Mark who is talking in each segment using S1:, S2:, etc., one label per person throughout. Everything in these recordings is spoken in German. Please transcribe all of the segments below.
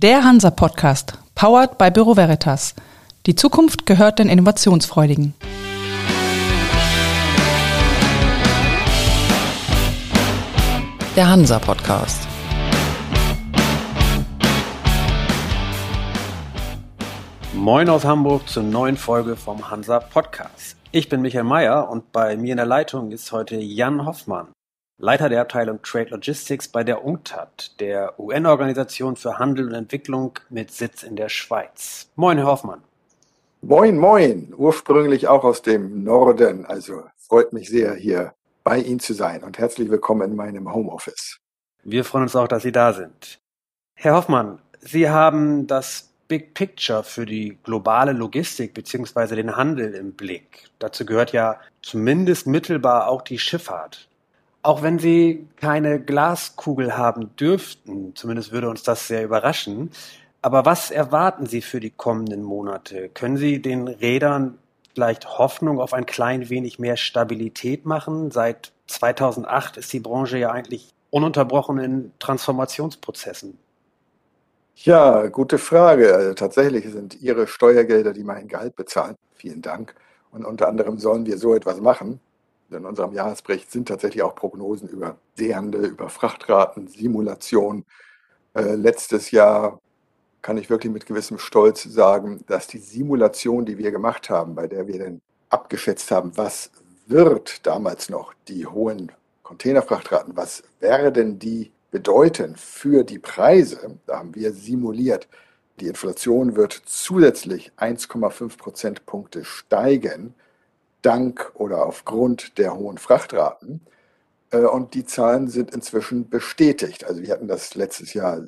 S1: Der Hansa Podcast, powered by Büro Veritas. Die Zukunft gehört den Innovationsfreudigen.
S2: Der Hansa Podcast.
S3: Moin aus Hamburg zur neuen Folge vom Hansa Podcast. Ich bin Michael Mayer und bei mir in der Leitung ist heute Jan Hoffmann, Leiter der Abteilung Trade Logistics bei der UNCTAD, der UN-Organisation für Handel und Entwicklung mit Sitz in der Schweiz. Moin, Herr Hoffmann.
S4: Moin, moin. Ursprünglich auch aus dem Norden. Also freut mich sehr, hier bei Ihnen zu sein und herzlich willkommen in meinem Homeoffice.
S3: Wir freuen uns auch, dass Sie da sind. Herr Hoffmann, Sie haben das Big Picture für die globale Logistik beziehungsweise den Handel im Blick. Dazu gehört ja zumindest mittelbar auch die Schifffahrt. Auch wenn Sie keine Glaskugel haben dürften, zumindest würde uns das sehr überraschen, aber was erwarten Sie für die kommenden Monate? Können Sie den Rädern vielleicht Hoffnung auf ein klein wenig mehr Stabilität machen? Seit 2008 ist die Branche ja eigentlich ununterbrochen in Transformationsprozessen.
S4: Ja, gute Frage. Also tatsächlich sind Ihre Steuergelder, die mein Gehalt bezahlen. Vielen Dank. Und unter anderem sollen wir so etwas machen. In unserem Jahresbericht sind tatsächlich auch Prognosen über Seehandel, über Frachtraten, Simulation. Äh, letztes Jahr kann ich wirklich mit gewissem Stolz sagen, dass die Simulation, die wir gemacht haben, bei der wir dann abgeschätzt haben, was wird damals noch die hohen Containerfrachtraten, was werden die bedeuten für die Preise, da haben wir simuliert, die Inflation wird zusätzlich 1,5 Prozentpunkte steigen, dank oder aufgrund der hohen Frachtraten. Äh, und die Zahlen sind inzwischen bestätigt. Also wir hatten das letztes Jahr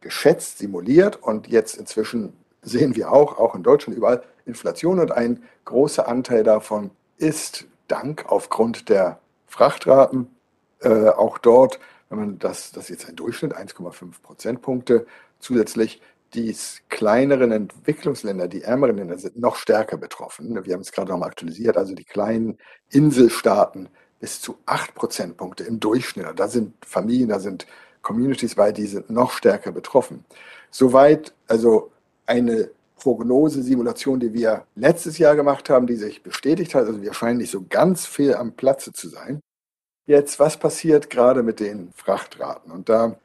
S4: geschätzt, simuliert und jetzt inzwischen sehen wir auch, auch in Deutschland überall, Inflation und ein großer Anteil davon ist dank aufgrund der Frachtraten äh, auch dort wenn man das, das ist jetzt ein Durchschnitt, 1,5 Prozentpunkte, zusätzlich die kleineren Entwicklungsländer, die ärmeren Länder sind noch stärker betroffen. Wir haben es gerade nochmal aktualisiert, also die kleinen Inselstaaten bis zu 8 Prozentpunkte im Durchschnitt. Da sind Familien, da sind Communities bei, die sind noch stärker betroffen. Soweit also eine Prognose, Simulation, die wir letztes Jahr gemacht haben, die sich bestätigt hat. Also wir scheinen nicht so ganz viel am Platze zu sein. Jetzt, was passiert gerade mit den Frachtraten? Und da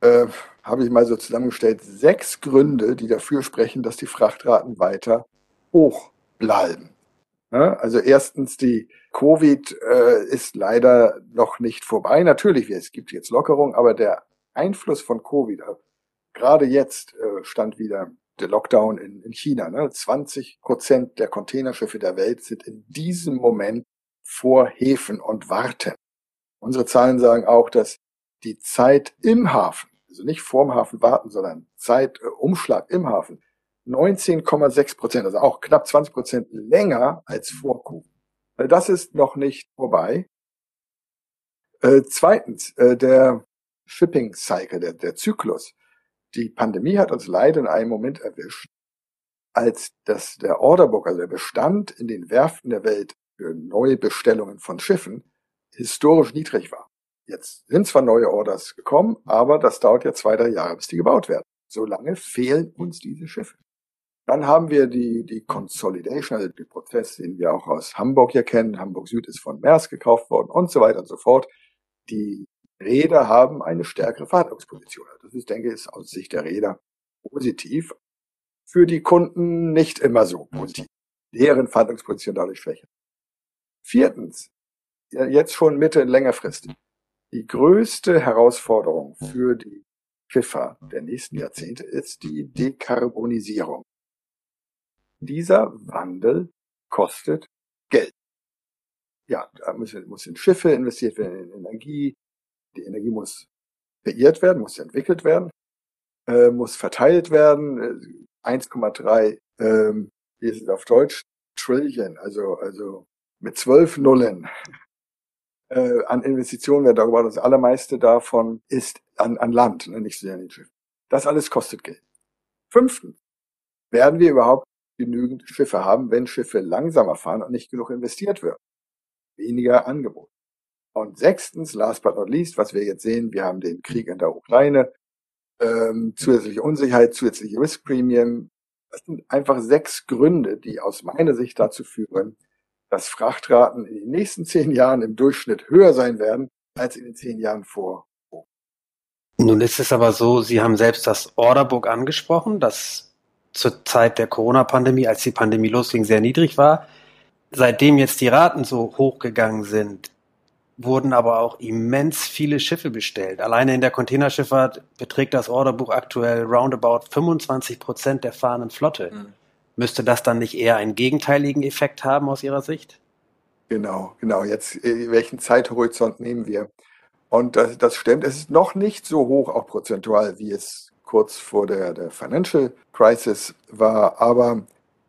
S4: äh, habe ich mal so zusammengestellt, sechs Gründe, die dafür sprechen, dass die Frachtraten weiter hoch bleiben. Ja, also erstens, die Covid äh, ist leider noch nicht vorbei. Natürlich, es gibt jetzt Lockerung, aber der Einfluss von Covid, äh, gerade jetzt äh, stand wieder der Lockdown in, in China. Ne? 20 Prozent der Containerschiffe der Welt sind in diesem Moment vor Häfen und warten. Unsere Zahlen sagen auch, dass die Zeit im Hafen, also nicht vorm Hafen warten, sondern Zeit, äh, im Hafen, 19,6 Prozent, also auch knapp 20 Prozent länger als vor Covid. Äh, das ist noch nicht vorbei. Äh, zweitens, äh, der Shipping Cycle, der, der Zyklus. Die Pandemie hat uns leider in einem Moment erwischt, als das, der Orderbook, also der Bestand in den Werften der Welt für Neubestellungen von Schiffen historisch niedrig war. Jetzt sind zwar neue Orders gekommen, aber das dauert ja zwei, drei Jahre, bis die gebaut werden. Solange fehlen uns diese Schiffe. Dann haben wir die, die Consolidation, also den Prozess, den wir auch aus Hamburg hier kennen. Hamburg Süd ist von Maersk gekauft worden und so weiter und so fort. Die Räder haben eine stärkere Verhandlungsposition. Das ist, denke ich, aus Sicht der Räder positiv. Für die Kunden nicht immer so positiv. Deren Verhandlungsposition dadurch schwächer. Viertens, jetzt schon mittel- und längerfristig. Die größte Herausforderung für die Schifffahrt der nächsten Jahrzehnte ist die Dekarbonisierung. Dieser Wandel kostet Geld. Ja, da müssen, muss in Schiffe investiert werden, in Energie. Die Energie muss beirrt werden, muss entwickelt werden, äh, muss verteilt werden. 1,3, ähm, wie ist es auf Deutsch? Trillion, also, also mit zwölf Nullen äh, an Investitionen werden darüber, das allermeiste davon ist an, an Land, ne, nicht sehr an den Schiffen. Das alles kostet Geld. Fünftens, werden wir überhaupt genügend Schiffe haben, wenn Schiffe langsamer fahren und nicht genug investiert wird? Weniger Angebot. Und sechstens, last but not least, was wir jetzt sehen, wir haben den Krieg in der Ukraine. ähm, zusätzliche Unsicherheit, zusätzliche Risk Premium. Das sind einfach sechs Gründe, die aus meiner Sicht dazu führen, dass Frachtraten in den nächsten zehn Jahren im Durchschnitt höher sein werden als in den zehn Jahren vor.
S3: Nun ist es aber so, Sie haben selbst das Orderbook angesprochen, das zur Zeit der Corona-Pandemie, als die Pandemie losging, sehr niedrig war. Seitdem jetzt die Raten so hochgegangen sind, wurden aber auch immens viele Schiffe bestellt. Alleine in der Containerschifffahrt beträgt das Orderbuch aktuell roundabout 25 Prozent der fahrenden Flotte. Mhm. Müsste das dann nicht eher einen gegenteiligen Effekt haben aus Ihrer Sicht?
S4: Genau, genau. Jetzt, äh, welchen Zeithorizont nehmen wir? Und das, das stimmt. Es ist noch nicht so hoch, auch prozentual, wie es kurz vor der, der Financial Crisis war. Aber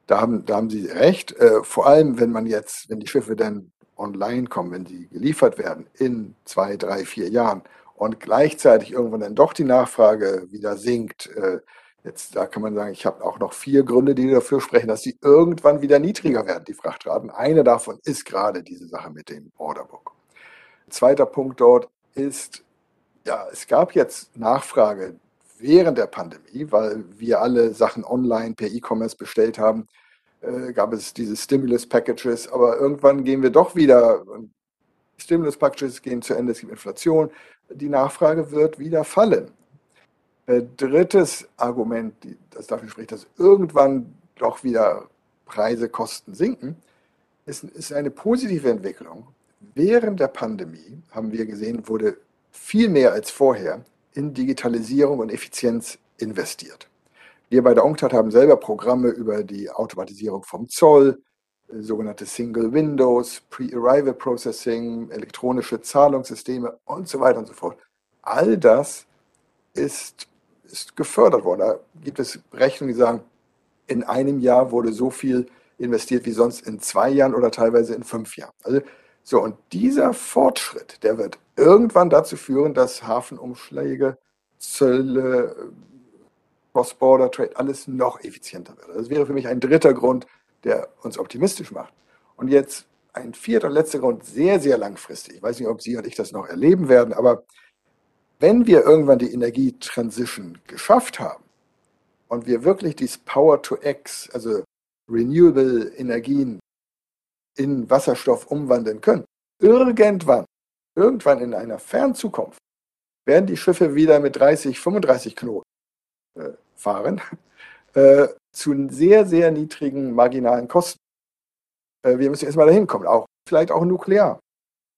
S4: da haben, da haben Sie recht. Äh, vor allem, wenn man jetzt, wenn die Schiffe dann online kommen, wenn sie geliefert werden in zwei, drei, vier Jahren und gleichzeitig irgendwann dann doch die Nachfrage wieder sinkt. Äh, jetzt, da kann man sagen, ich habe auch noch vier Gründe, die dafür sprechen, dass sie irgendwann wieder niedriger werden, die Frachtraten. Eine davon ist gerade diese Sache mit dem Orderbook. Zweiter Punkt dort, ist, ja, es gab jetzt Nachfrage während der Pandemie, weil wir alle Sachen online per E-Commerce bestellt haben, äh, gab es diese Stimulus-Packages, aber irgendwann gehen wir doch wieder, Stimulus-Packages gehen zu Ende, es gibt Inflation, die Nachfrage wird wieder fallen. Äh, drittes Argument, das dafür spricht, dass irgendwann doch wieder Preise, Kosten sinken, ist, ist eine positive Entwicklung während der Pandemie, haben wir gesehen, wurde viel mehr als vorher in Digitalisierung und Effizienz investiert. Wir bei der UNCTAD haben selber Programme über die Automatisierung vom Zoll, äh, sogenannte Single Windows, Pre-Arrival Processing, elektronische Zahlungssysteme und so weiter und so fort. All das ist, ist gefördert worden. Da gibt es Rechnungen, die sagen, in einem Jahr wurde so viel investiert wie sonst in zwei Jahren oder teilweise in fünf Jahren. Also so, und dieser Fortschritt, der wird irgendwann dazu führen, dass Hafenumschläge, Zölle, Cross-Border-Trade, alles noch effizienter wird. Das wäre für mich ein dritter Grund, der uns optimistisch macht. Und jetzt ein vierter und letzter Grund, sehr, sehr langfristig. Ich weiß nicht, ob Sie und ich das noch erleben werden, aber wenn wir irgendwann die Energietransition geschafft haben und wir wirklich dieses Power to X, also Renewable Energien in Wasserstoff umwandeln können. Irgendwann, irgendwann in einer Fernzukunft werden die Schiffe wieder mit 30, 35 Knoten äh, fahren, äh, zu sehr, sehr niedrigen marginalen Kosten. Äh, wir müssen erstmal dahin kommen, auch vielleicht auch nuklear.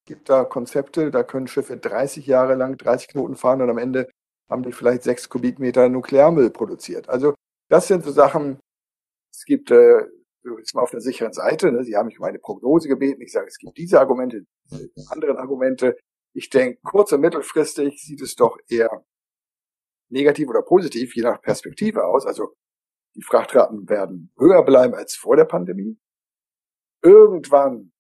S4: Gibt da Konzepte, da können Schiffe 30 Jahre lang 30 Knoten fahren und am Ende haben die vielleicht 6 Kubikmeter Nuklearmüll produziert. Also das sind so Sachen, es gibt äh, jetzt mal auf der sicheren Seite. Ne? Sie haben mich um eine Prognose gebeten. Ich sage, es gibt diese Argumente, diese anderen Argumente. Ich denke, kurz- und mittelfristig sieht es doch eher negativ oder positiv, je nach Perspektive aus. Also die Frachtraten werden höher bleiben als vor der Pandemie. Irgendwann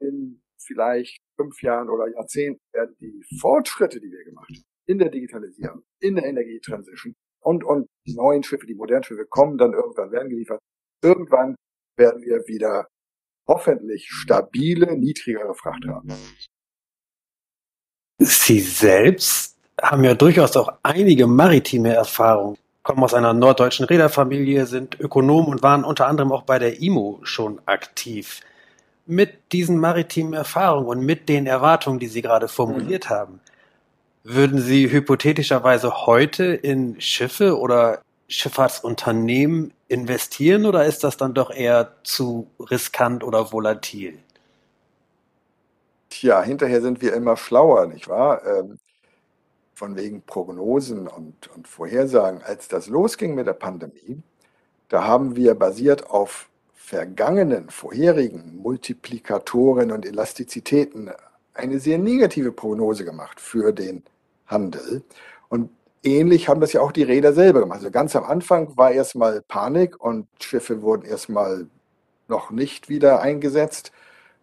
S4: in vielleicht fünf Jahren oder Jahrzehnten werden die Fortschritte, die wir gemacht haben, in der Digitalisierung, in der Energietransition und, und die neuen Schiffe, die modernen Schiffe kommen dann irgendwann, werden geliefert. Irgendwann werden wir wieder hoffentlich stabile, niedrigere Frachtraten.
S3: Sie selbst haben ja durchaus auch einige maritime Erfahrungen, kommen aus einer norddeutschen Reederfamilie, sind Ökonom und waren unter anderem auch bei der IMO schon aktiv. Mit diesen maritimen Erfahrungen und mit den Erwartungen, die Sie gerade formuliert mhm. haben, würden Sie hypothetischerweise heute in Schiffe oder Schifffahrtsunternehmen investieren oder ist das dann doch eher zu riskant oder volatil?
S4: Tja, hinterher sind wir immer schlauer, nicht wahr? Ähm, von wegen Prognosen und, und Vorhersagen. Als das losging mit der Pandemie, da haben wir basiert auf vergangenen, vorherigen Multiplikatoren und Elastizitäten eine sehr negative Prognose gemacht für den Handel. Und ähnlich haben das ja auch die Räder selber gemacht. Also ganz am Anfang war erstmal Panik und Schiffe wurden erstmal noch nicht wieder eingesetzt.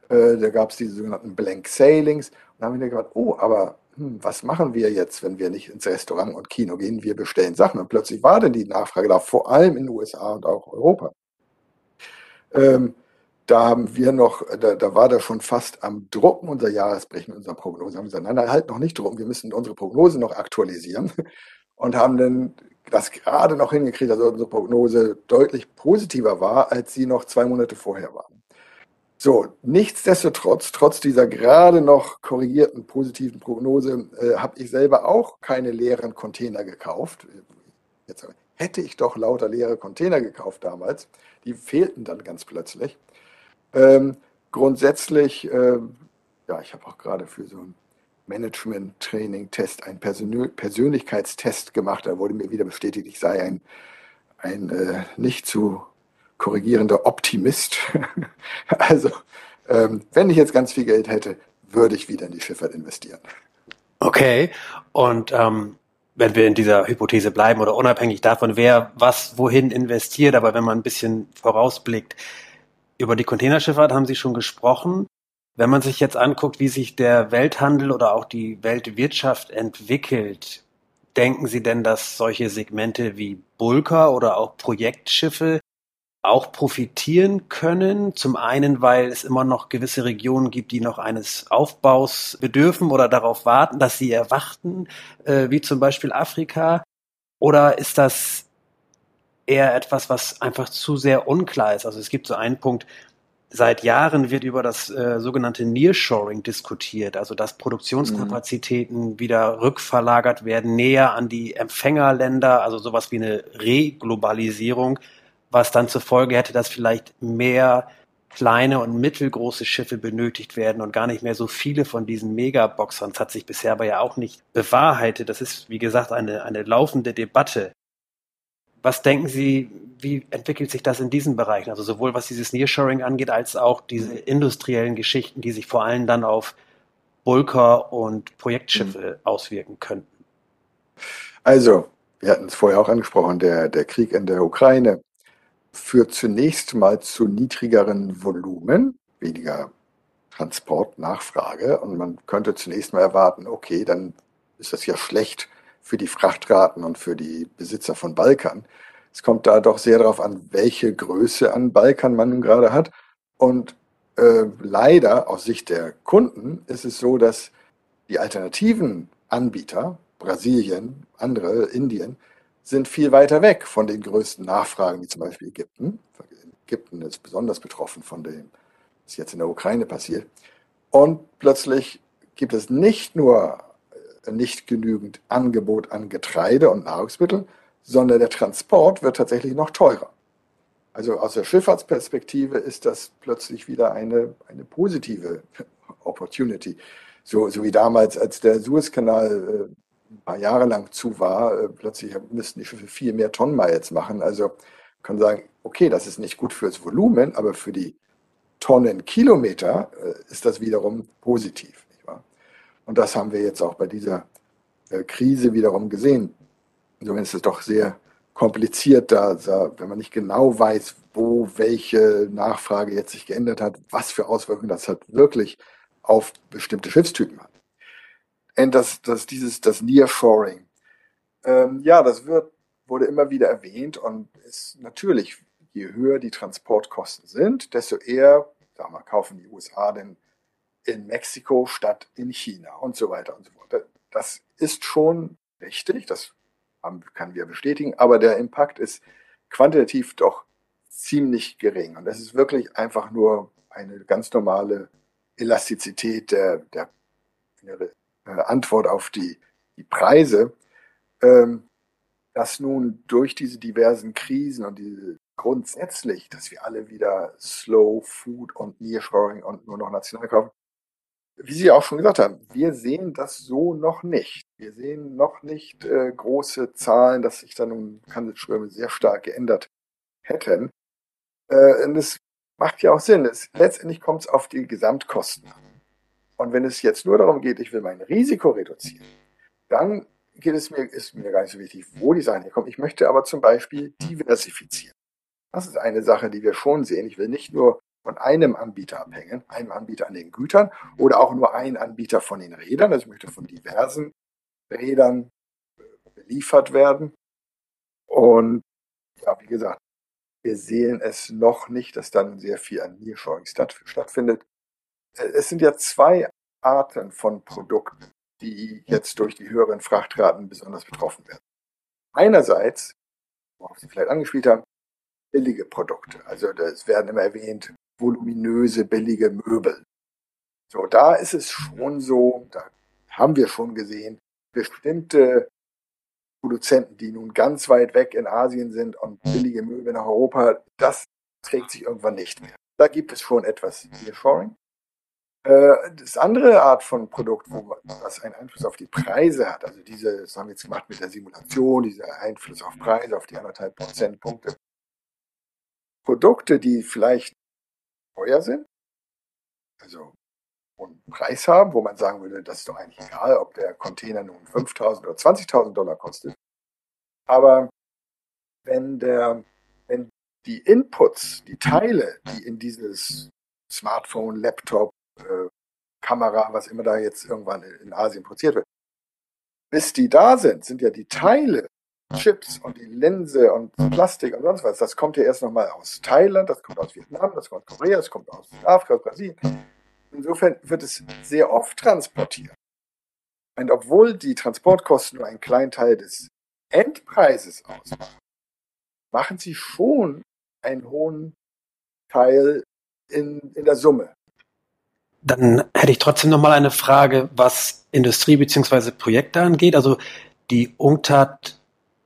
S4: Äh, da gab es diese sogenannten Blank Sailings. Und da haben wir gedacht, oh, aber hm, was machen wir jetzt, wenn wir nicht ins Restaurant und Kino gehen? Wir bestellen Sachen. Und plötzlich war denn die Nachfrage da, vor allem in den USA und auch Europa. Ähm, da haben wir noch, da, da war das schon fast am Drucken unser Jahresbrechen unserer Prognose. Da haben gesagt, nein, nein, halt noch nicht drucken, wir müssen unsere Prognose noch aktualisieren. und haben dann das gerade noch hingekriegt, dass unsere Prognose deutlich positiver war, als sie noch zwei Monate vorher war. So, nichtsdestotrotz, trotz dieser gerade noch korrigierten positiven Prognose, äh, habe ich selber auch keine leeren Container gekauft. Jetzt hätte ich doch lauter leere Container gekauft damals. Die fehlten dann ganz plötzlich. Ähm, grundsätzlich, äh, ja, ich habe auch gerade für so ein Management-Training-Test, einen Persön Persönlichkeitstest gemacht. Da wurde mir wieder bestätigt, ich sei ein, ein äh, nicht zu korrigierender Optimist. also, ähm, wenn ich jetzt ganz viel Geld hätte, würde ich wieder in die Schifffahrt investieren.
S3: Okay, und ähm, wenn wir in dieser Hypothese bleiben oder unabhängig davon, wer was wohin investiert, aber wenn man ein bisschen vorausblickt, über die Containerschifffahrt haben Sie schon gesprochen. Wenn man sich jetzt anguckt, wie sich der Welthandel oder auch die Weltwirtschaft entwickelt, denken Sie denn, dass solche Segmente wie Bulker oder auch Projektschiffe auch profitieren können. Zum einen, weil es immer noch gewisse Regionen gibt, die noch eines Aufbaus bedürfen oder darauf warten, dass sie erwachten, äh, wie zum Beispiel Afrika. Oder ist das eher etwas, was einfach zu sehr unklar ist? Also es gibt so einen Punkt, seit Jahren wird über das äh, sogenannte Nearshoring diskutiert, also dass Produktionskapazitäten mhm. wieder rückverlagert werden, näher an die Empfängerländer, also sowas wie eine Reglobalisierung was dann zur Folge hätte, dass vielleicht mehr kleine und mittelgroße Schiffe benötigt werden und gar nicht mehr so viele von diesen Megaboxern. Das hat sich bisher aber ja auch nicht bewahrheitet. Das ist, wie gesagt, eine, eine laufende Debatte. Was denken Sie, wie entwickelt sich das in diesen Bereichen? Also sowohl was dieses Nearshoring angeht, als auch diese industriellen Geschichten, die sich vor allem dann auf Bulker und Projektschiffe mhm. auswirken könnten.
S4: Also, wir hatten es vorher auch angesprochen, der, der Krieg in der Ukraine führt zunächst mal zu niedrigeren Volumen, weniger Transportnachfrage und man könnte zunächst mal erwarten, okay, dann ist das ja schlecht für die Frachtraten und für die Besitzer von Balkan. Es kommt da doch sehr darauf an, welche Größe an Balkan man nun gerade hat. Und äh, leider aus Sicht der Kunden ist es so, dass die alternativen Anbieter, Brasilien, andere, Indien, sind viel weiter weg von den größten Nachfragen, wie zum Beispiel Ägypten. Ägypten ist besonders betroffen von dem, was jetzt in der Ukraine passiert. Und plötzlich gibt es nicht nur äh, nicht genügend Angebot an Getreide und Nahrungsmitteln, sondern der Transport wird tatsächlich noch teurer. Also aus der Schifffahrtsperspektive ist das plötzlich wieder eine, eine positive Opportunity. So, so wie damals, als der Suezkanal äh, ein paar Jahre lang zu war, äh, plötzlich müssten die Schiffe viel mehr Tonnenmiles machen. Also kann sagen, okay, das ist nicht gut fürs Volumen, aber für die Tonnenkilometer äh, ist das wiederum positiv. Und das haben wir jetzt auch bei dieser äh, Krise wiederum gesehen. Insofern ist es doch sehr kompliziert, da, wenn man nicht genau weiß, wo welche Nachfrage jetzt sich geändert hat, was für Auswirkungen das hat wirklich auf bestimmte Schiffstypen hat. Das, das, dieses, das Nearshoring. Ähm, ja, das wird, wurde immer wieder erwähnt und ist natürlich, je höher die Transportkosten sind, desto eher, sag mal, kaufen die USA denn in Mexiko statt in China und so weiter und so fort. Das ist schon richtig, das haben, kann wir bestätigen, aber der Impact ist quantitativ doch ziemlich gering. Und das ist wirklich einfach nur eine ganz normale Elastizität der, der äh, Antwort auf die, die Preise, ähm, dass nun durch diese diversen Krisen und diese grundsätzlich, dass wir alle wieder Slow Food und Nearshoring und nur noch national kaufen, wie Sie auch schon gesagt haben, wir sehen das so noch nicht. Wir sehen noch nicht äh, große Zahlen, dass sich dann um Handelsströme sehr stark geändert hätten. Äh, und es macht ja auch Sinn. Es, letztendlich kommt es auf die Gesamtkosten an. Und wenn es jetzt nur darum geht, ich will mein Risiko reduzieren, dann geht es mir, ist mir gar nicht so wichtig, wo die Sachen herkommen. Ich möchte aber zum Beispiel diversifizieren. Das ist eine Sache, die wir schon sehen. Ich will nicht nur von einem Anbieter abhängen, einem Anbieter an den Gütern oder auch nur einen Anbieter von den Rädern. Also ich möchte von diversen Rädern beliefert werden. Und ja, wie gesagt, wir sehen es noch nicht, dass dann sehr viel an Nearshoring stattfindet. Äh, es sind ja zwei Arten von Produkten, die jetzt durch die höheren Frachtraten besonders betroffen werden. einerseits, worauf Sie vielleicht angespielt haben, billige Produkte. Also es werden immer erwähnt, voluminöse, billige Möbel. So, da ist es schon so, da haben wir schon gesehen, bestimmte Produzenten, die nun ganz weit weg in Asien sind und billige Möbel nach Europa, das trägt sich irgendwann nicht mehr. Da gibt es schon etwas Nearshoring. Äh, das andere Art von Produkt, wo was einen Einfluss auf die Preise hat, also diese, das haben wir jetzt gemacht mit der Simulation, dieser Einfluss auf Preise, auf die anderthalb Prozentpunkte. Produkte, die vielleicht teuer sind, also einen Preis haben, wo man sagen würde, das ist doch eigentlich egal, ob der Container nun 5.000 oder 20.000 Dollar kostet. Aber wenn der, wenn die Inputs, die Teile, die in dieses Smartphone, Laptop, äh, Kamera, was immer da jetzt irgendwann in Asien produziert wird. Bis die da sind, sind ja die Teile, Chips und die Linse und Plastik und sonst was, das kommt ja erst nochmal aus Thailand, das kommt aus Vietnam, das kommt aus Korea, das kommt aus Afrika, aus Brasilien. Insofern wird es sehr oft transportiert. Und obwohl die Transportkosten nur einen kleinen Teil des Endpreises ausmachen, machen sie schon einen hohen Teil in, in der Summe.
S3: Dann hätte ich trotzdem noch mal eine Frage, was Industrie bzw. Projekte angeht. Also die UNCTAD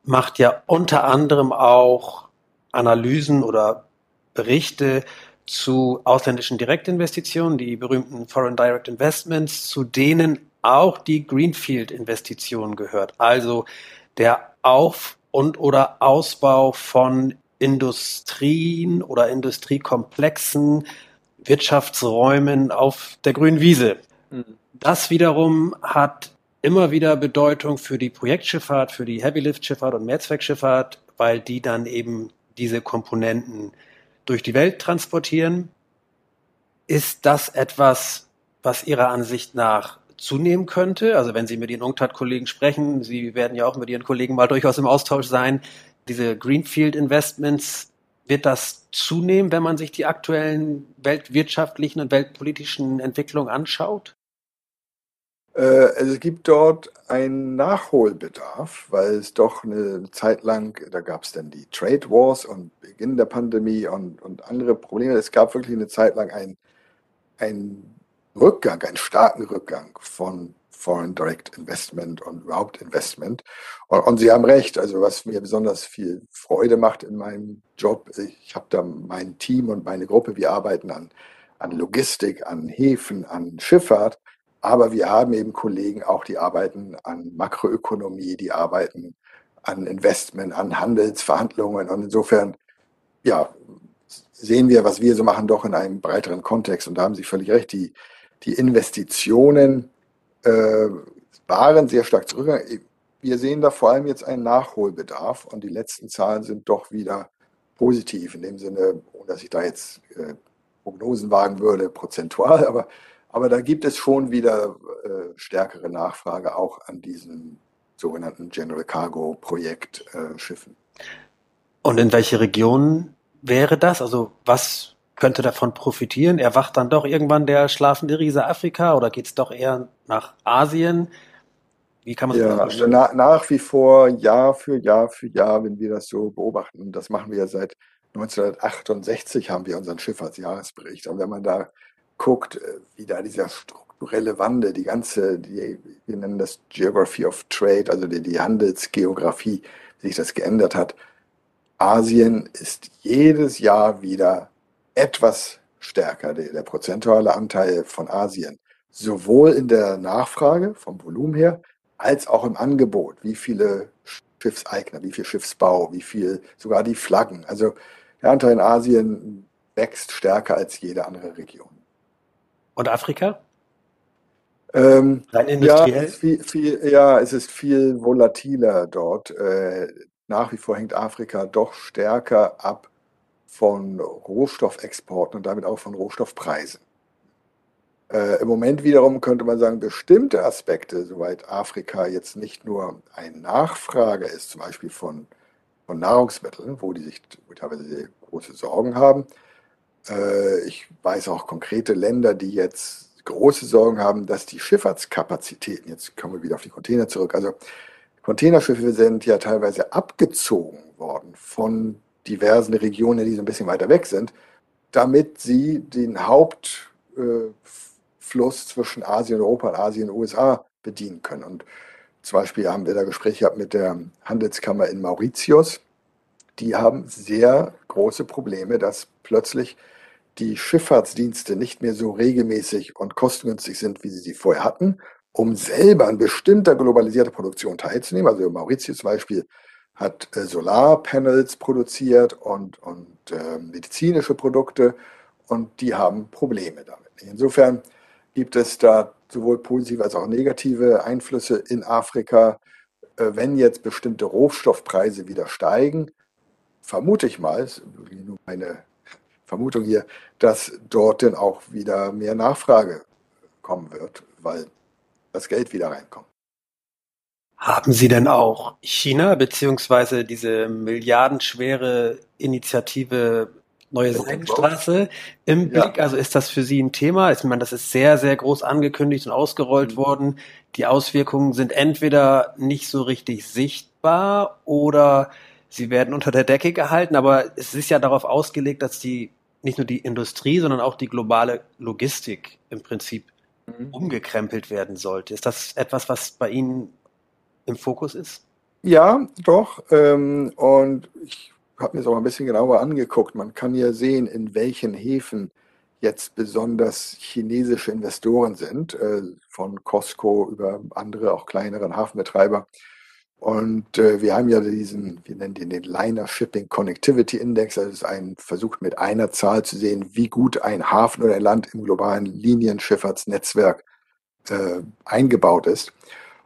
S3: macht ja unter anderem auch Analysen oder Berichte zu ausländischen Direktinvestitionen, die berühmten Foreign Direct Investments, zu denen auch die Greenfield-Investition gehört. Also der Auf- und oder Ausbau von Industrien oder Industriekomplexen, Wirtschaftsräumen auf der grünen Wiese. Mhm. Das wiederum hat immer wieder Bedeutung für die Projektschifffahrt, für die Heavy-Lift-Schifffahrt und Mehrzweckschifffahrt, weil die dann eben diese Komponenten durch die Welt transportieren. Ist das etwas, was Ihrer Ansicht nach zunehmen könnte? Also wenn Sie mit Ihren UNCTAD-Kollegen sprechen, Sie werden ja auch mit Ihren Kollegen mal durchaus im Austausch sein, diese Greenfield-Investments, wird das zunehmen, wenn man sich die aktuellen weltwirtschaftlichen und weltpolitischen Entwicklungen anschaut?
S4: Äh, es gibt dort einen Nachholbedarf, weil es doch eine Zeit lang, da gab es dann die Trade Wars und Beginn der Pandemie und, und andere Probleme. Es gab wirklich eine Zeit lang einen, einen Rückgang, einen starken Rückgang von Foreign Direct Investment und überhaupt Investment. Und, und, Sie haben recht, also was mir besonders viel Freude macht in meinem Job, ich habe da mein Team und meine Gruppe, wir arbeiten an, an Logistik, an Häfen, an Schifffahrt, aber wir haben eben Kollegen auch, die arbeiten an Makroökonomie, die arbeiten an Investment, an Handelsverhandlungen und insofern, ja, sehen wir, was wir so machen, doch in einem breiteren Kontext. Und da haben Sie völlig recht, die, die Investitionen äh, waren sehr stark zurückgegangen. Wir sehen da vor allem jetzt einen Nachholbedarf und die letzten Zahlen sind doch wieder positiv, in dem Sinne, ohne dass ich da jetzt äh, Prognosen wagen würde, prozentual, aber, aber da gibt es schon wieder äh, stärkere Nachfrage auch an diesen sogenannten General Cargo Projekt Schiffen.
S3: Und in welche Regionen wäre das? Also was könnte davon profitieren? Erwacht dann doch irgendwann der schlafende Riese Afrika oder geht es doch eher nach Asien?
S4: Wie kann man ja, das also na, nach wie vor Jahr für Jahr für Jahr, wenn wir das so beobachten, das machen wir ja seit 1968 haben wir unseren Schifffahrtsjahresbericht. Und wenn man da guckt, äh, wie da dieser strukturelle Wandel, die ganze, die, wir nennen das Geography of Trade, also die, die Handelsgeografie, wie sich das geändert hat. Asien ist jedes Jahr wieder etwas stärker, der, der prozentuale Anteil von Asien, sowohl in der Nachfrage vom Volumen her, als auch im Angebot. Wie viele Schiffseigner, wie viel Schiffsbau, wie viel, sogar die Flaggen. Also der Anteil in Asien wächst stärker als jede andere Region.
S3: Und Afrika?
S4: Ähm, ja, es viel, viel, ja, es ist viel volatiler dort. Äh, nach wie vor hängt Afrika doch stärker ab von Rohstoffexporten und damit auch von Rohstoffpreisen. Äh, Im Moment wiederum könnte man sagen, bestimmte Aspekte, soweit Afrika jetzt nicht nur ein Nachfrager ist, zum Beispiel von, von Nahrungsmitteln, wo die sich teilweise große Sorgen haben. Äh, ich weiß auch konkrete Länder, die jetzt große Sorgen haben, dass die Schifffahrtskapazitäten, jetzt kommen wir wieder auf die Container zurück, also Containerschiffe sind ja teilweise abgezogen worden von diversen Regionen, die so ein bisschen weiter weg sind, damit sie den Hauptfluss äh, zwischen Asien und Europa und Asien und USA bedienen können. Und zum Beispiel haben wir da Gespräche gehabt mit der Handelskammer in Mauritius. Die haben sehr große Probleme, dass plötzlich die Schifffahrtsdienste nicht mehr so regelmäßig und kostengünstig sind, wie sie sie vorher hatten, um selber an bestimmter globalisierter Produktion teilzunehmen. Also Mauritius zum Beispiel hat äh, Solarpanels produziert und, und äh, medizinische Produkte und die haben Probleme damit. Insofern gibt es da sowohl positive als auch negative Einflüsse in Afrika. Äh, wenn jetzt bestimmte Rohstoffpreise wieder steigen, vermute ich mal, ist nur meine Vermutung hier, dass dort dann auch wieder mehr Nachfrage kommen wird, weil das Geld wieder reinkommt.
S3: Haben Sie denn auch China beziehungsweise diese milliardenschwere Initiative Neue Seidenstraße im Blick. Ja. Also ist das für Sie ein Thema? Ich meine, das ist sehr, sehr groß angekündigt und ausgerollt mhm. worden. Die Auswirkungen sind entweder nicht so richtig sichtbar oder sie werden unter der Decke gehalten. Aber es ist ja darauf ausgelegt, dass die nicht nur die Industrie, sondern auch die globale Logistik im Prinzip mhm. umgekrempelt werden sollte. Ist das etwas, was bei Ihnen im Fokus ist?
S4: Ja, doch. Ähm, und ich habe mir das auch ein bisschen genauer angeguckt. Man kann ja sehen, in welchen Häfen jetzt besonders chinesische Investoren sind, äh, von Costco über andere, auch kleineren Hafenbetreiber. Und äh, wir haben ja diesen, wir nennen den den Liner Shipping Connectivity Index. Das ist ein Versuch mit einer Zahl zu sehen, wie gut ein Hafen oder ein Land im globalen Linienschifffahrtsnetzwerk äh, eingebaut ist.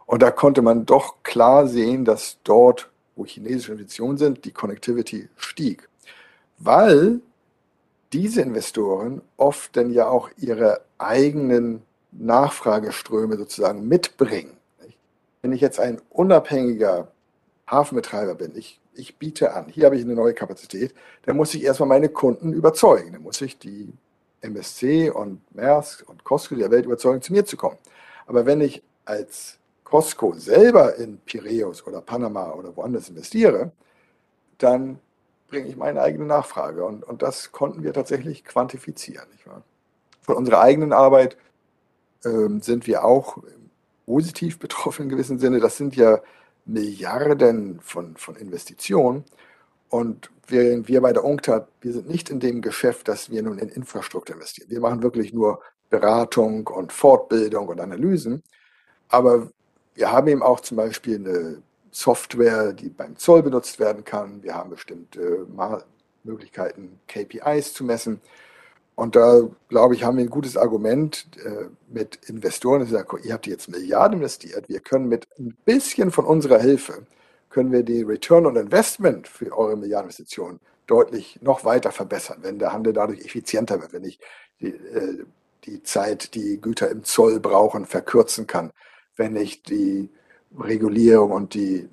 S4: Und da konnte man doch klar sehen, dass dort wo chinesische Investitionen sind, die Connectivity stieg. Weil diese Investoren oft dann ja auch ihre eigenen Nachfrageströme sozusagen mitbringen. Wenn ich jetzt ein unabhängiger Hafenbetreiber bin, ich, ich biete an, hier habe ich eine neue Kapazität, dann muss ich erstmal meine Kunden überzeugen. Dann muss ich die MSC und Maersk und Costco der Welt überzeugen, zu mir zu kommen. Aber wenn ich als Costco selber in Piräus oder Panama oder woanders investiere, dann bringe ich meine eigene Nachfrage. Und, und das konnten wir tatsächlich quantifizieren. Von unserer eigenen Arbeit ähm, sind wir auch positiv betroffen in gewissem Sinne. Das sind ja Milliarden von, von Investitionen. Und wir, wir bei der UNCTAD, wir sind nicht in dem Geschäft, dass wir nun in Infrastruktur investieren. Wir machen wirklich nur Beratung und Fortbildung und Analysen. Aber wir haben eben auch zum Beispiel eine Software, die beim Zoll benutzt werden kann. Wir haben bestimmte Möglichkeiten, KPIs zu messen. Und da, glaube ich, haben wir ein gutes Argument äh, mit Investoren. Die sagen, ihr habt jetzt Milliarden investiert. Wir können mit ein bisschen von unserer Hilfe, können wir die Return on Investment für eure Milliardeninvestitionen deutlich noch weiter verbessern, wenn der Handel dadurch effizienter wird, wenn ich die, äh, die Zeit, die Güter im Zoll brauchen, verkürzen kann, wenn ich die Regulierung und die,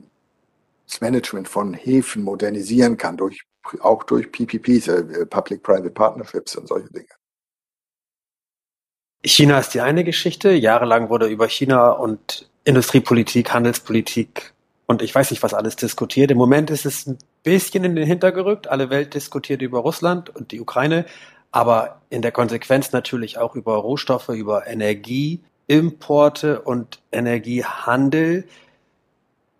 S4: das Management von Häfen modernisieren kann, durch, auch durch PPPs, äh, Public-Private Partnerships und solche Dinge.
S3: China ist die eine Geschichte. Jahrelang wurde über China und Industriepolitik, Handelspolitik und ich weiß nicht, was alles diskutiert. Im Moment ist es ein bisschen in den Hintergerückt. Alle Welt diskutiert über Russland und die Ukraine, aber in der Konsequenz natürlich auch über Rohstoffe, über Energie. Importe und Energiehandel.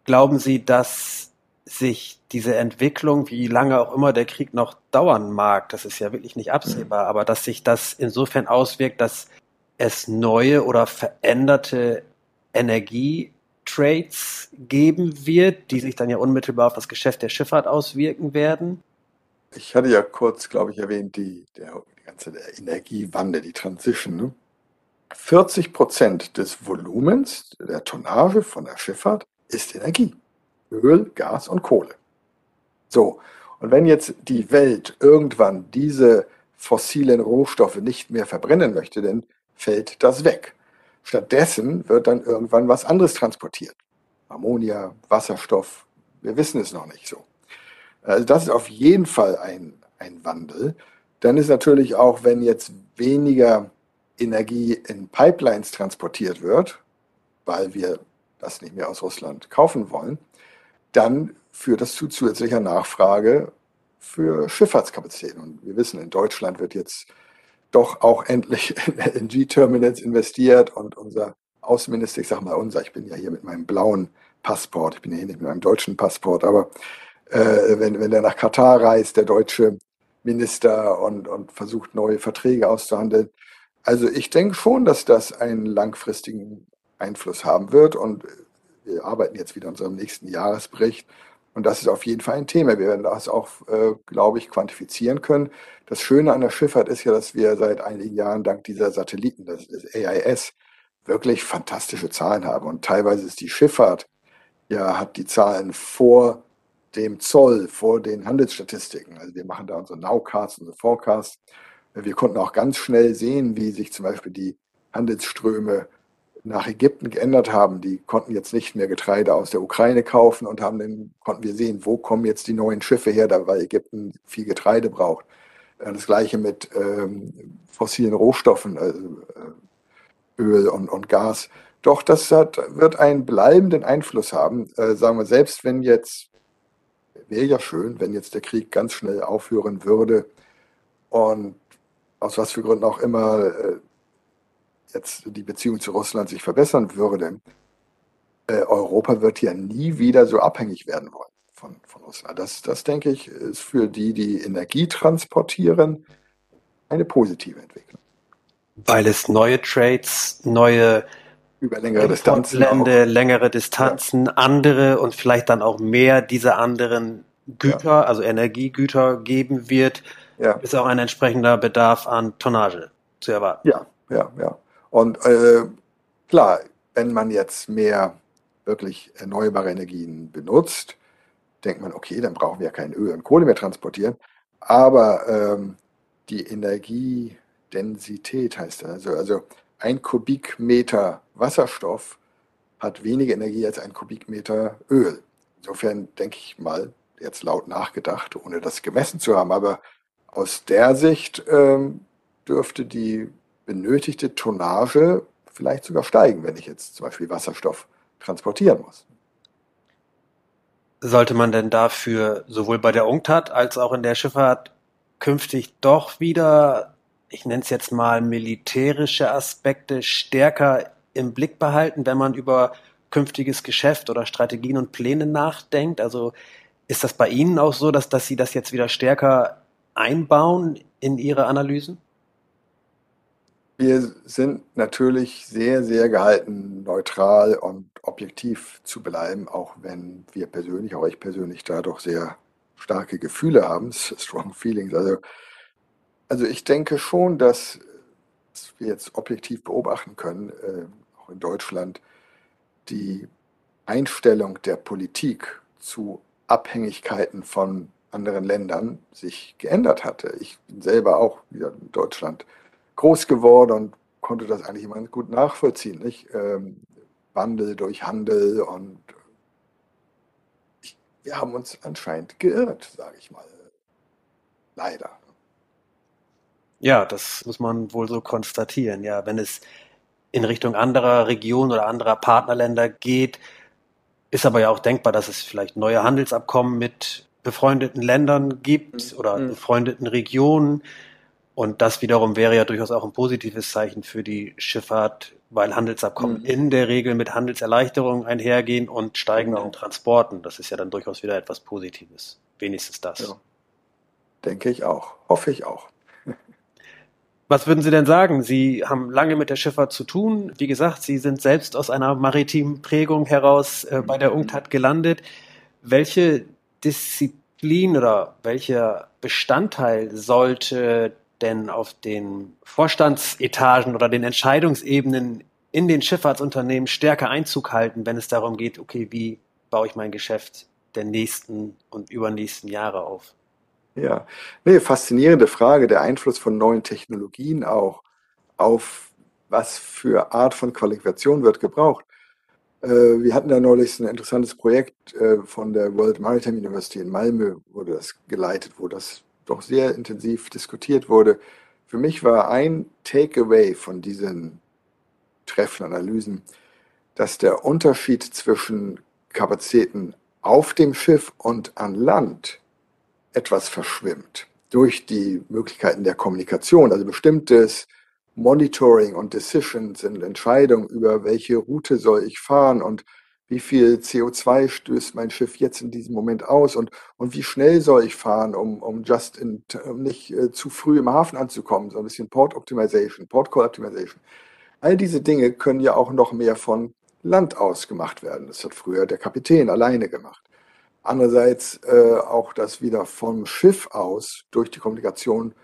S3: Glauben Sie, dass sich diese Entwicklung, wie lange auch immer der Krieg noch dauern mag, das ist ja wirklich nicht absehbar, mhm. aber dass sich das insofern auswirkt, dass es neue oder veränderte Energietrades geben wird, die sich dann ja unmittelbar auf das Geschäft der Schifffahrt auswirken werden?
S4: Ich hatte ja kurz, glaube ich, erwähnt, die, der, die ganze Energiewandel, die Transition. Ne? 40 Prozent des Volumens der Tonnage von der Schifffahrt ist Energie. Öl, Gas und Kohle. So, und wenn jetzt die Welt irgendwann diese fossilen Rohstoffe nicht mehr verbrennen möchte, dann fällt das weg. Stattdessen wird dann irgendwann was anderes transportiert. Ammonia, Wasserstoff, wir wissen es noch nicht so. Also das ist auf jeden Fall ein, ein Wandel. Dann ist natürlich auch, wenn jetzt weniger Energie in Pipelines transportiert wird, weil wir das nicht mehr aus Russland kaufen wollen, dann führt das zu zusätzlicher Nachfrage für Schifffahrtskapazitäten. Und wir wissen, in Deutschland wird jetzt doch auch endlich in LNG-Terminals investiert und unser Außenminister, ich sage mal unser, ich bin ja hier mit meinem blauen Passport, ich bin ja hier nicht mit meinem deutschen Passport, aber äh, wenn, wenn der nach Katar reist, der deutsche Minister und, und versucht, neue Verträge auszuhandeln. Also ich denke schon, dass das einen langfristigen Einfluss haben wird und wir arbeiten jetzt wieder an unserem nächsten Jahresbericht und das ist auf jeden Fall ein Thema. Wir werden das auch, äh, glaube ich, quantifizieren können. Das Schöne an der Schifffahrt ist ja, dass wir seit einigen Jahren dank dieser Satelliten, das ist AIS, wirklich fantastische Zahlen haben. Und teilweise ist die Schifffahrt, ja, hat die Zahlen vor dem Zoll, vor den Handelsstatistiken. Also wir machen da unsere Nowcasts, unsere Forecasts. Wir konnten auch ganz schnell sehen, wie sich zum Beispiel die Handelsströme nach Ägypten geändert haben. Die konnten jetzt nicht mehr Getreide aus der Ukraine kaufen und haben dann, konnten wir sehen, wo kommen jetzt die neuen Schiffe her, da weil Ägypten viel Getreide braucht. Äh, das gleiche mit ähm, fossilen Rohstoffen, also äh, Öl und, und Gas. Doch das hat, wird einen bleibenden Einfluss haben. Äh, sagen wir, selbst wenn jetzt, wäre ja schön, wenn jetzt der Krieg ganz schnell aufhören würde und aus was für Gründen auch immer äh, jetzt die Beziehung zu Russland sich verbessern würde, äh, Europa wird ja nie wieder so abhängig werden wollen von, von Russland. Das, das, denke ich, ist für die, die Energie transportieren, eine positive Entwicklung.
S3: Weil es neue Trades, neue
S4: über längere Distanzen,
S3: Lände, längere Distanzen, ja. andere und vielleicht dann auch mehr dieser anderen Güter, ja. also Energiegüter geben wird, ja. ist auch ein entsprechender Bedarf an Tonnage zu erwarten.
S4: Ja, ja, ja. Und äh, klar, wenn man jetzt mehr wirklich erneuerbare Energien benutzt, denkt man, okay, dann brauchen wir ja kein Öl und Kohle mehr transportieren. Aber ähm, die Energiedensität heißt das, also, also ein Kubikmeter Wasserstoff hat weniger Energie als ein Kubikmeter Öl. Insofern denke ich mal, jetzt laut nachgedacht, ohne das gemessen zu haben, aber aus der Sicht ähm, dürfte die benötigte Tonnage vielleicht sogar steigen, wenn ich jetzt zum Beispiel Wasserstoff transportieren muss.
S3: Sollte man denn dafür sowohl bei der UNCTAD als auch in der Schifffahrt künftig doch wieder, ich nenne es jetzt mal militärische Aspekte stärker im Blick behalten, wenn man über künftiges Geschäft oder Strategien und Pläne nachdenkt? Also ist das bei Ihnen auch so, dass, dass Sie das jetzt wieder stärker einbauen in Ihre Analysen?
S4: Wir sind natürlich sehr, sehr gehalten, neutral und objektiv zu bleiben, auch wenn wir persönlich, auch ich persönlich, da doch sehr starke Gefühle haben, strong feelings. Also, also ich denke schon, dass wir jetzt objektiv beobachten können, äh, auch in Deutschland, die Einstellung der Politik zu Abhängigkeiten von anderen Ländern sich geändert hatte. Ich bin selber auch wieder in Deutschland groß geworden und konnte das eigentlich immer gut nachvollziehen. Nicht? Ähm, Wandel durch Handel und ich, wir haben uns anscheinend geirrt, sage ich mal. Leider.
S3: Ja, das muss man wohl so konstatieren. Ja, wenn es in Richtung anderer Regionen oder anderer Partnerländer geht, ist aber ja auch denkbar, dass es vielleicht neue Handelsabkommen mit befreundeten Ländern gibt mhm. oder mhm. befreundeten Regionen. Und das wiederum wäre ja durchaus auch ein positives Zeichen für die Schifffahrt, weil Handelsabkommen mhm. in der Regel mit Handelserleichterungen einhergehen und steigenden genau. Transporten. Das ist ja dann durchaus wieder etwas Positives. Wenigstens das. Ja.
S4: Denke ich auch. Hoffe ich auch.
S3: Was würden Sie denn sagen? Sie haben lange mit der Schifffahrt zu tun. Wie gesagt, Sie sind selbst aus einer maritimen Prägung heraus äh, bei der UNCTAD gelandet. Welche Disziplin oder welcher Bestandteil sollte denn auf den Vorstandsetagen oder den Entscheidungsebenen in den Schifffahrtsunternehmen stärker Einzug halten, wenn es darum geht, okay, wie baue ich mein Geschäft der nächsten und übernächsten Jahre auf?
S4: Ja, nee, faszinierende Frage, der Einfluss von neuen Technologien auch auf was für Art von Qualifikation wird gebraucht. Äh, wir hatten da neulich ein interessantes Projekt äh, von der World Maritime University in Malmö, wurde das geleitet, wo das doch sehr intensiv diskutiert wurde. Für mich war ein Takeaway von diesen Treffen, Analysen, dass der Unterschied zwischen Kapazitäten auf dem Schiff und an Land etwas verschwimmt durch die Möglichkeiten der Kommunikation. Also bestimmtes Monitoring und Decisions sind Entscheidungen über welche Route soll ich fahren und wie viel CO2 stößt mein Schiff jetzt in diesem Moment aus und, und wie schnell soll ich fahren, um, um just in, um nicht äh, zu früh im Hafen anzukommen, so ein bisschen Port Optimization, Port Call Optimization. All diese Dinge können ja auch noch mehr von Land aus gemacht werden. Das hat früher der Kapitän alleine gemacht. Andererseits äh, auch, dass wieder vom Schiff aus durch die Kommunikation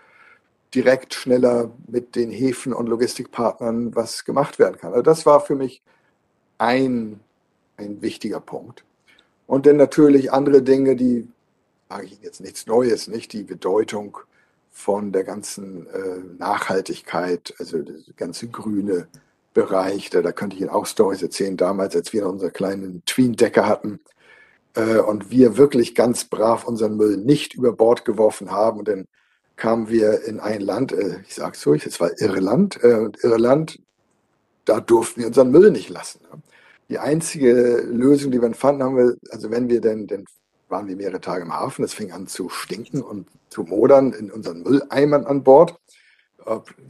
S4: direkt schneller mit den Häfen und Logistikpartnern was gemacht werden kann. Also das war für mich ein, ein wichtiger Punkt. Und dann natürlich andere Dinge, die, sage ich Ihnen jetzt nichts Neues, nicht die Bedeutung von der ganzen äh, Nachhaltigkeit, also der ganze grüne Bereich. Da, da könnte ich Ihnen auch Stories erzählen, damals, als wir unsere kleinen Tween-Decker hatten äh, und wir wirklich ganz brav unseren Müll nicht über Bord geworfen haben und dann kamen wir in ein Land, äh, ich sag's so, es war Irland, äh, und Irland, da durften wir unseren Müll nicht lassen. Ne? Die einzige Lösung, die wir fanden, haben wir, also wenn wir denn, denn waren wir mehrere Tage im Hafen, es fing an zu stinken und zu modern in unseren Mülleimern an Bord.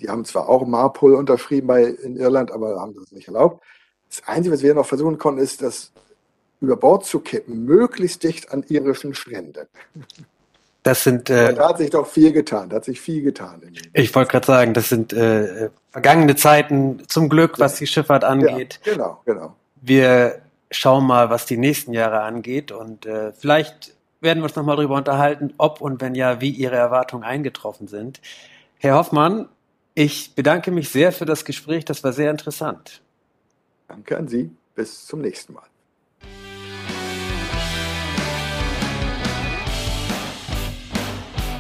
S4: Die haben zwar auch Marpol unterschrieben bei, in Irland, aber haben das nicht erlaubt. Das Einzige, was wir noch versuchen konnten, ist, das über Bord zu kippen, möglichst dicht an irischen Stränden.
S3: Das sind. Äh,
S4: da hat sich doch viel getan. Da hat sich viel getan.
S3: ich wollte gerade sagen, das sind äh, vergangene Zeiten zum Glück, was die Schifffahrt angeht.
S4: Ja, genau, genau.
S3: Wir schauen mal, was die nächsten Jahre angeht und äh, vielleicht werden wir uns nochmal darüber unterhalten, ob und wenn ja, wie Ihre Erwartungen eingetroffen sind. Herr Hoffmann, ich bedanke mich sehr für das Gespräch. Das war sehr interessant.
S4: Danke an Sie. Bis zum nächsten Mal.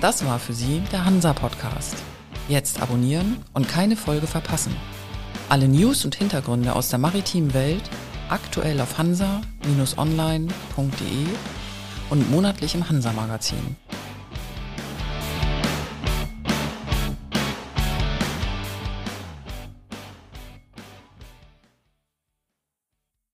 S2: Das war für Sie der Hansa-Podcast. Jetzt abonnieren und keine Folge verpassen. Alle News und Hintergründe aus der maritimen Welt aktuell auf hansa-online.de und monatlich im Hansa-Magazin.